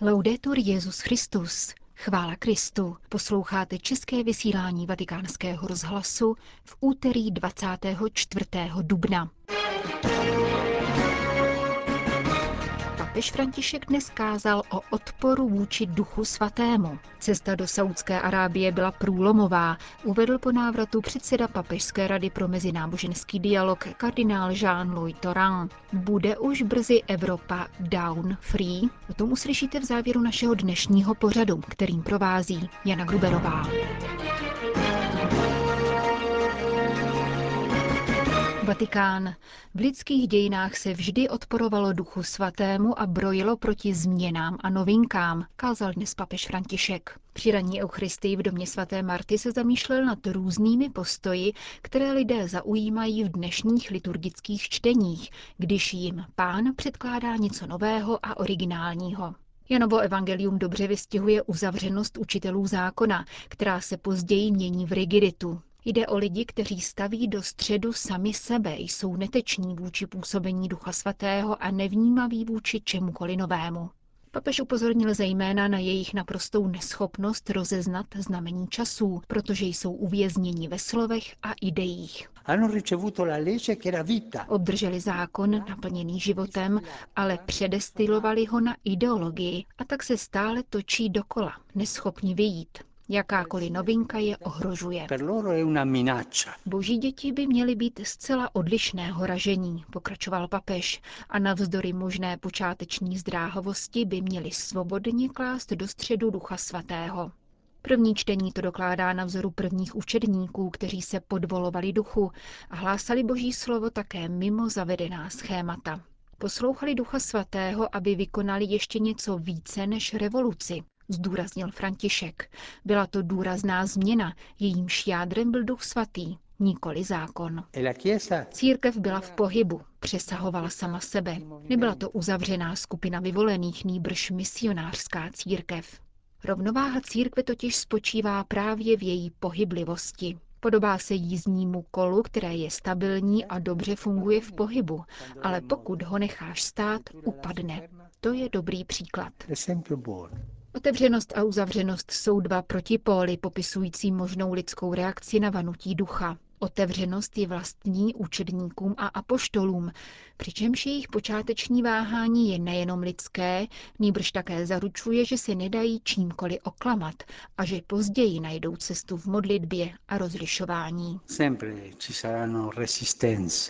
Laudetur Jezus Christus. Chvála Kristu. Posloucháte české vysílání Vatikánského rozhlasu v úterý 24. dubna. Papež František dnes kázal o odporu vůči duchu svatému. Cesta do Saudské Arábie byla průlomová, uvedl po návratu předseda Papežské rady pro mezináboženský dialog kardinál Jean-Louis Toran. Bude už brzy Evropa down free? O tom uslyšíte v závěru našeho dnešního pořadu, kterým provází Jana Gruberová. Vatikán. V lidských dějinách se vždy odporovalo duchu svatému a brojilo proti změnám a novinkám, kázal dnes papež František. Při raní Eucharistii v domě svaté Marty se zamýšlel nad různými postoji, které lidé zaujímají v dnešních liturgických čteních, když jim pán předkládá něco nového a originálního. Janovo evangelium dobře vystihuje uzavřenost učitelů zákona, která se později mění v rigiditu. Jde o lidi, kteří staví do středu sami sebe, jsou neteční vůči působení Ducha Svatého a nevnímaví vůči čemukoliv novému. Papež upozornil zejména na jejich naprostou neschopnost rozeznat znamení časů, protože jsou uvězněni ve slovech a ideích. Obdrželi zákon naplněný životem, ale předestilovali ho na ideologii a tak se stále točí dokola, neschopni vyjít. Jakákoliv novinka je ohrožuje. Boží děti by měly být zcela odlišného ražení, pokračoval papež, a navzdory možné počáteční zdráhavosti by měli svobodně klást do středu Ducha Svatého. První čtení to dokládá na vzoru prvních učedníků, kteří se podvolovali duchu a hlásali boží slovo také mimo zavedená schémata. Poslouchali Ducha Svatého, aby vykonali ještě něco více než revoluci, zdůraznil František. Byla to důrazná změna, jejímž jádrem byl duch svatý, nikoli zákon. Církev byla v pohybu, přesahovala sama sebe. Nebyla to uzavřená skupina vyvolených, nýbrž misionářská církev. Rovnováha církve totiž spočívá právě v její pohyblivosti. Podobá se jízdnímu kolu, které je stabilní a dobře funguje v pohybu, ale pokud ho necháš stát, upadne. To je dobrý příklad. Otevřenost a uzavřenost jsou dva protipóly popisující možnou lidskou reakci na vanutí ducha. Otevřenost je vlastní učedníkům a apoštolům, přičemž jejich počáteční váhání je nejenom lidské, nýbrž také zaručuje, že se nedají čímkoliv oklamat a že později najdou cestu v modlitbě a rozlišování.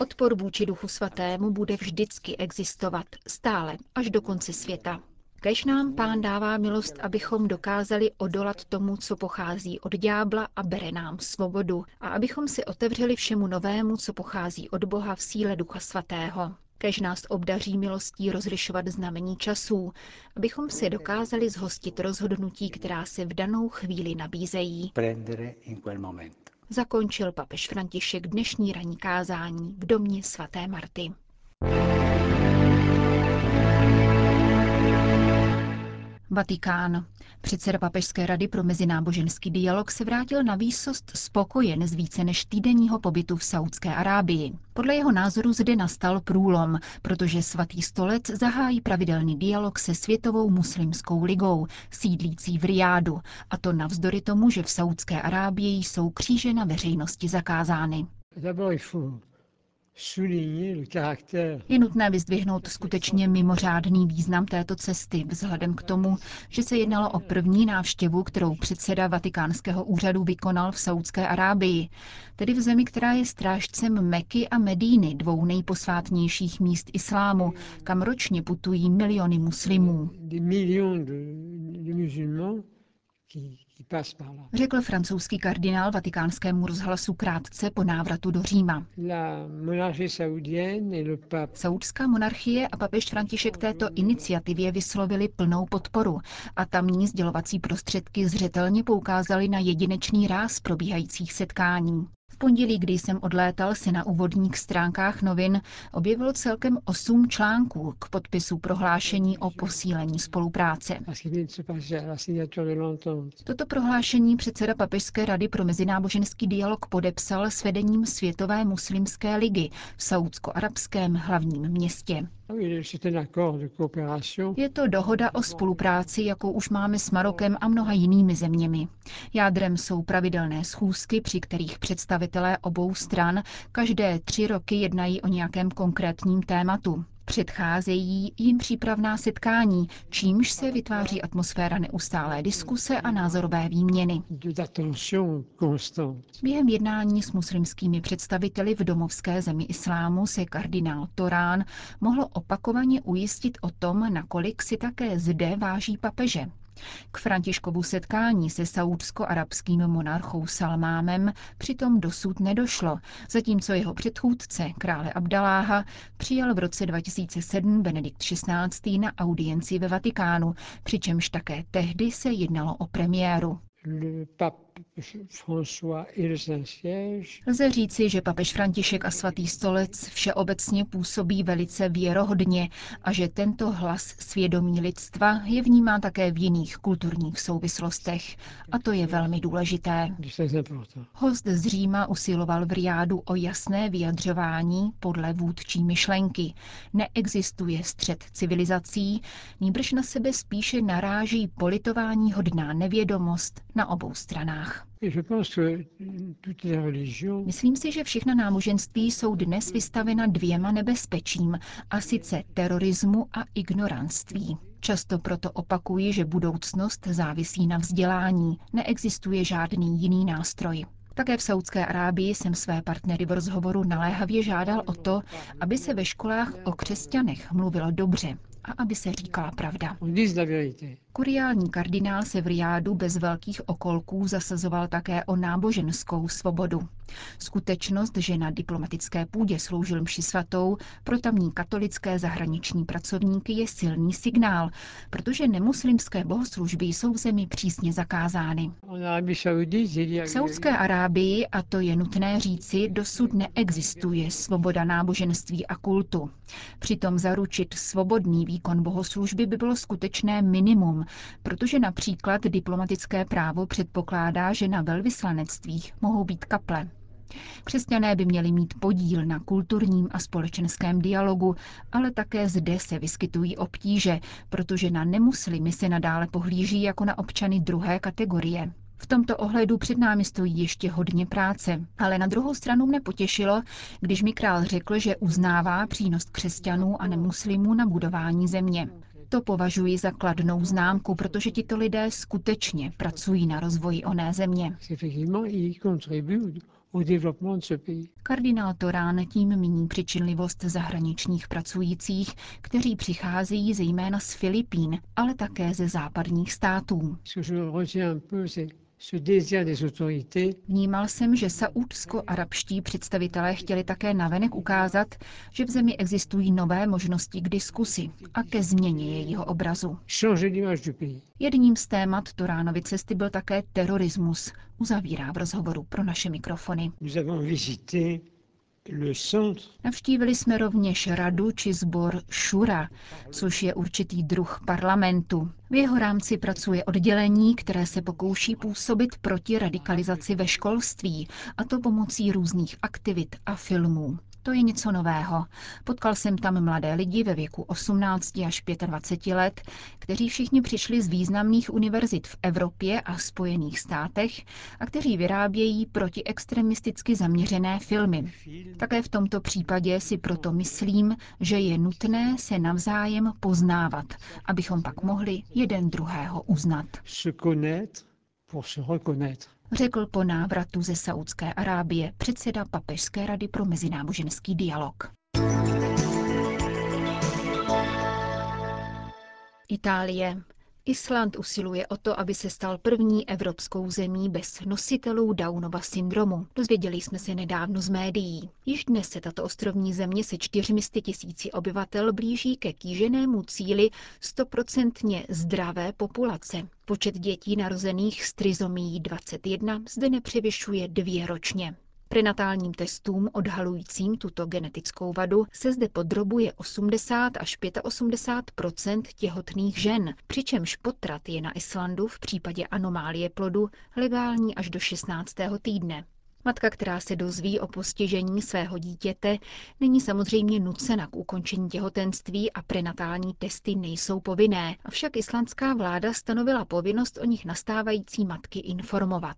Odpor vůči duchu svatému bude vždycky existovat, stále, až do konce světa. Kež nám pán dává milost, abychom dokázali odolat tomu, co pochází od ďábla a bere nám svobodu a abychom si otevřeli všemu novému, co pochází od Boha v síle Ducha Svatého. Kež nás obdaří milostí rozlišovat znamení časů, abychom se dokázali zhostit rozhodnutí, která se v danou chvíli nabízejí. Zakončil papež František dnešní ranní kázání v domě svaté Marty. Vatikán. Předseda Papežské rady pro mezináboženský dialog se vrátil na výsost spokojen z více než týdenního pobytu v Saudské Arábii. Podle jeho názoru zde nastal průlom, protože svatý stolec zahájí pravidelný dialog se Světovou muslimskou ligou, sídlící v Riádu, a to navzdory tomu, že v Saudské Arábii jsou kříže na veřejnosti zakázány. Je nutné vyzdvihnout skutečně mimořádný význam této cesty, vzhledem k tomu, že se jednalo o první návštěvu, kterou předseda Vatikánského úřadu vykonal v Saudské Arábii, tedy v zemi, která je strážcem Meky a Medíny, dvou nejposvátnějších míst islámu, kam ročně putují miliony muslimů. Řekl francouzský kardinál vatikánskému rozhlasu krátce po návratu do Říma. Saudská monarchie a papež František této iniciativě vyslovili plnou podporu a tamní sdělovací prostředky zřetelně poukázaly na jedinečný ráz probíhajících setkání. Pondělí, kdy jsem odlétal, si na úvodních stránkách novin objevil celkem osm článků k podpisu prohlášení o posílení spolupráce. Toto prohlášení předseda Papežské rady pro mezináboženský dialog podepsal s vedením Světové muslimské ligy v saudsko-arabském hlavním městě. Je to dohoda o spolupráci, jakou už máme s Marokem a mnoha jinými zeměmi. Jádrem jsou pravidelné schůzky, při kterých představitelé obou stran každé tři roky jednají o nějakém konkrétním tématu. Předcházejí jim přípravná setkání, čímž se vytváří atmosféra neustálé diskuse a názorové výměny. Během jednání s muslimskými představiteli v domovské zemi islámu se kardinál Torán mohl opakovaně ujistit o tom, nakolik si také zde váží papeže. K Františkovu setkání se saúdsko-arabským monarchou Salmámem přitom dosud nedošlo, zatímco jeho předchůdce, krále Abdaláha, přijal v roce 2007 Benedikt XVI. na audienci ve Vatikánu, přičemž také tehdy se jednalo o premiéru. Lze říci, že papež František a svatý stolec všeobecně působí velice věrohodně a že tento hlas svědomí lidstva je vnímán také v jiných kulturních souvislostech. A to je velmi důležité. Host z Říma usiloval v Riádu o jasné vyjadřování podle vůdčí myšlenky. Neexistuje střed civilizací, nýbrž na sebe spíše naráží politování hodná nevědomost na obou stranách. Myslím si, že všechna náboženství jsou dnes vystavena dvěma nebezpečím, a sice terorismu a ignoranství. Často proto opakuji, že budoucnost závisí na vzdělání, neexistuje žádný jiný nástroj. Také v Saudské Arábii jsem své partnery v rozhovoru naléhavě žádal o to, aby se ve školách o křesťanech mluvilo dobře a aby se říkala pravda. Kuriální kardinál se v Riádu bez velkých okolků zasazoval také o náboženskou svobodu. Skutečnost, že na diplomatické půdě sloužil mši svatou, pro tamní katolické zahraniční pracovníky je silný signál, protože nemuslimské bohoslužby jsou v zemi přísně zakázány. V Saudské Arábii, a to je nutné říci, dosud neexistuje svoboda náboženství a kultu. Přitom zaručit svobodný výkon bohoslužby by bylo skutečné minimum, protože například diplomatické právo předpokládá, že na velvyslanectvích mohou být kaple. Křesťané by měli mít podíl na kulturním a společenském dialogu, ale také zde se vyskytují obtíže, protože na nemuslimy se nadále pohlíží jako na občany druhé kategorie. V tomto ohledu před námi stojí ještě hodně práce, ale na druhou stranu mne potěšilo, když mi král řekl, že uznává přínos křesťanů a nemuslimů na budování země. To považuji za kladnou známku, protože tito lidé skutečně pracují na rozvoji oné země. Kardinál Torán tím míní přičinlivost zahraničních pracujících, kteří přicházejí zejména z Filipín, ale také ze západních států. Vnímal jsem, že saúdsko-arabští představitelé chtěli také navenek ukázat, že v zemi existují nové možnosti k diskusi a ke změně jejího obrazu. Jedním z témat Toránovy cesty byl také terorismus, uzavírá v rozhovoru pro naše mikrofony. Navštívili jsme rovněž radu či sbor Šura, což je určitý druh parlamentu. V jeho rámci pracuje oddělení, které se pokouší působit proti radikalizaci ve školství, a to pomocí různých aktivit a filmů. To je něco nového. Potkal jsem tam mladé lidi ve věku 18 až 25 let, kteří všichni přišli z významných univerzit v Evropě a Spojených státech a kteří vyrábějí protiextremisticky zaměřené filmy. Také v tomto případě si proto myslím, že je nutné se navzájem poznávat, abychom pak mohli jeden druhého uznat řekl po návratu ze Saudské Arábie předseda Papežské rady pro mezináboženský dialog. Itálie. Island usiluje o to, aby se stal první evropskou zemí bez nositelů Downova syndromu. Dozvěděli jsme se nedávno z médií. Již dnes se tato ostrovní země se 400 tisíci obyvatel blíží ke kýženému cíli stoprocentně zdravé populace. Počet dětí narozených s trizomí 21 zde nepřevyšuje dvě ročně. Prenatálním testům odhalujícím tuto genetickou vadu se zde podrobuje 80 až 85% těhotných žen, přičemž potrat je na Islandu v případě anomálie plodu legální až do 16. týdne. Matka, která se dozví o postižení svého dítěte, není samozřejmě nucena k ukončení těhotenství a prenatální testy nejsou povinné, avšak islandská vláda stanovila povinnost o nich nastávající matky informovat.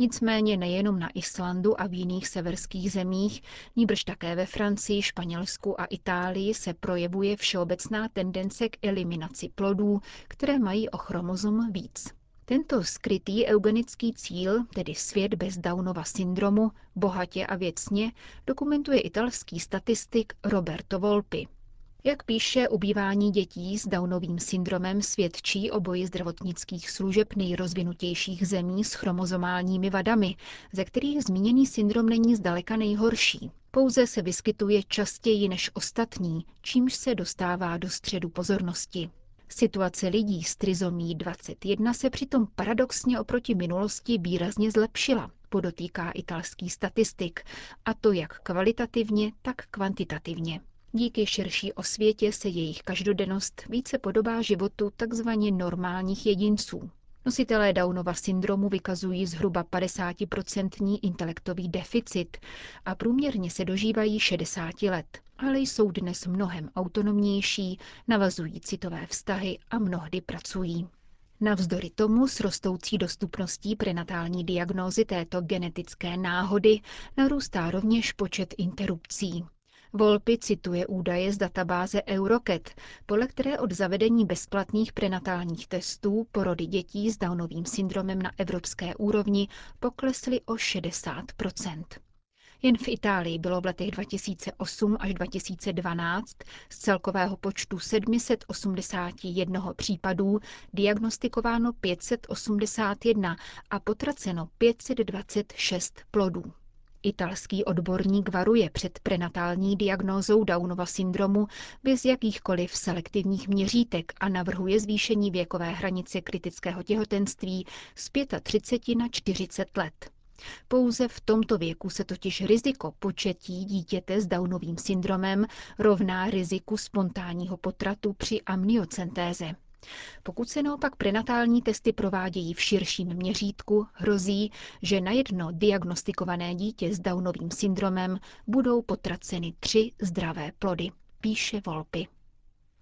Nicméně nejenom na Islandu a v jiných severských zemích, níbrž také ve Francii, Španělsku a Itálii se projevuje všeobecná tendence k eliminaci plodů, které mají o chromozom víc. Tento skrytý eugenický cíl, tedy svět bez Downova syndromu, bohatě a věcně, dokumentuje italský statistik Roberto Volpi. Jak píše, ubývání dětí s Downovým syndromem svědčí o boji zdravotnických služeb nejrozvinutějších zemí s chromozomálními vadami, ze kterých zmíněný syndrom není zdaleka nejhorší. Pouze se vyskytuje častěji než ostatní, čímž se dostává do středu pozornosti. Situace lidí s trizomí 21 se přitom paradoxně oproti minulosti výrazně zlepšila, podotýká italský statistik, a to jak kvalitativně, tak kvantitativně. Díky širší osvětě se jejich každodennost více podobá životu takzvaně normálních jedinců. Nositelé Downova syndromu vykazují zhruba 50% intelektový deficit a průměrně se dožívají 60 let, ale jsou dnes mnohem autonomnější, navazují citové vztahy a mnohdy pracují. Navzdory tomu s rostoucí dostupností prenatální diagnózy této genetické náhody narůstá rovněž počet interrupcí. Volpi cituje údaje z databáze Euroket, podle které od zavedení bezplatných prenatálních testů porody dětí s Downovým syndromem na evropské úrovni poklesly o 60% jen v Itálii bylo v letech 2008 až 2012 z celkového počtu 781 případů diagnostikováno 581 a potraceno 526 plodů. Italský odborník varuje před prenatální diagnózou Downova syndromu bez jakýchkoliv selektivních měřítek a navrhuje zvýšení věkové hranice kritického těhotenství z 35 na 40 let. Pouze v tomto věku se totiž riziko početí dítěte s Downovým syndromem rovná riziku spontánního potratu při amniocentéze. Pokud se naopak prenatální testy provádějí v širším měřítku, hrozí, že na jedno diagnostikované dítě s Downovým syndromem budou potraceny tři zdravé plody, píše Volpy.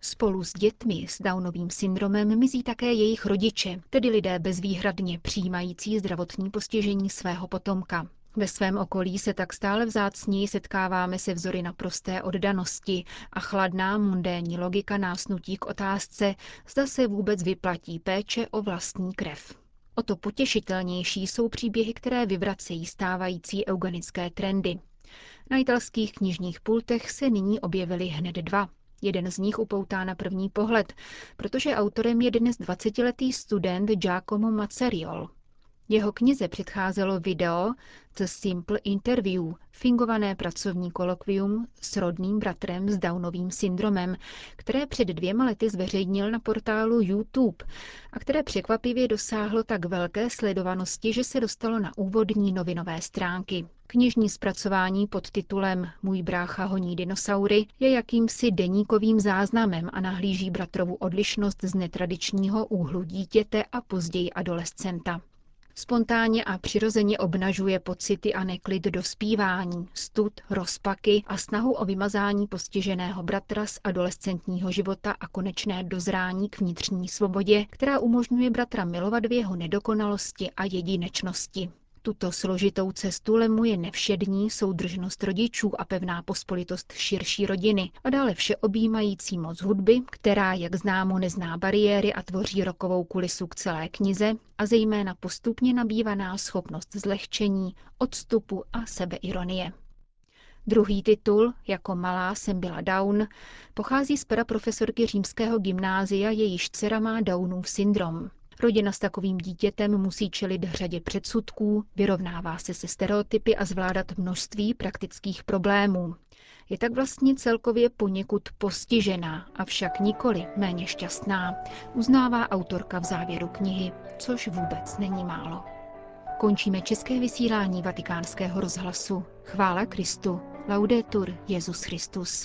Spolu s dětmi s Downovým syndromem mizí také jejich rodiče, tedy lidé bezvýhradně přijímající zdravotní postižení svého potomka. Ve svém okolí se tak stále vzácněji setkáváme se vzory naprosté oddanosti a chladná mundénní logika nás nutí k otázce, zda se vůbec vyplatí péče o vlastní krev. O to potěšitelnější jsou příběhy, které vyvracejí stávající eugenické trendy. Na italských knižních pultech se nyní objevily hned dva. Jeden z nich upoutá na první pohled, protože autorem je dnes 20-letý student Giacomo Mazzariol. Jeho knize předcházelo video The Simple Interview, fingované pracovní kolokvium s rodným bratrem s Downovým syndromem, které před dvěma lety zveřejnil na portálu YouTube a které překvapivě dosáhlo tak velké sledovanosti, že se dostalo na úvodní novinové stránky. Knižní zpracování pod titulem Můj brácha honí dinosaury je jakýmsi deníkovým záznamem a nahlíží bratrovu odlišnost z netradičního úhlu dítěte a později adolescenta. Spontánně a přirozeně obnažuje pocity a neklid dospívání, stud, rozpaky a snahu o vymazání postiženého bratra z adolescentního života a konečné dozrání k vnitřní svobodě, která umožňuje bratra milovat v jeho nedokonalosti a jedinečnosti. Tuto složitou cestu lemuje nevšední soudržnost rodičů a pevná pospolitost širší rodiny a dále všeobjímající moc hudby, která, jak známo, nezná bariéry a tvoří rokovou kulisu k celé knize a zejména postupně nabývaná schopnost zlehčení, odstupu a sebeironie. Druhý titul, jako malá jsem byla Down, pochází z pera profesorky římského gymnázia, jejíž dcera má Downův syndrom. Rodina s takovým dítětem musí čelit řadě předsudků, vyrovnává se se stereotypy a zvládat množství praktických problémů. Je tak vlastně celkově poněkud postižená, avšak nikoli méně šťastná, uznává autorka v závěru knihy, což vůbec není málo. Končíme české vysílání vatikánského rozhlasu. Chvála Kristu. Laudetur Jezus Christus.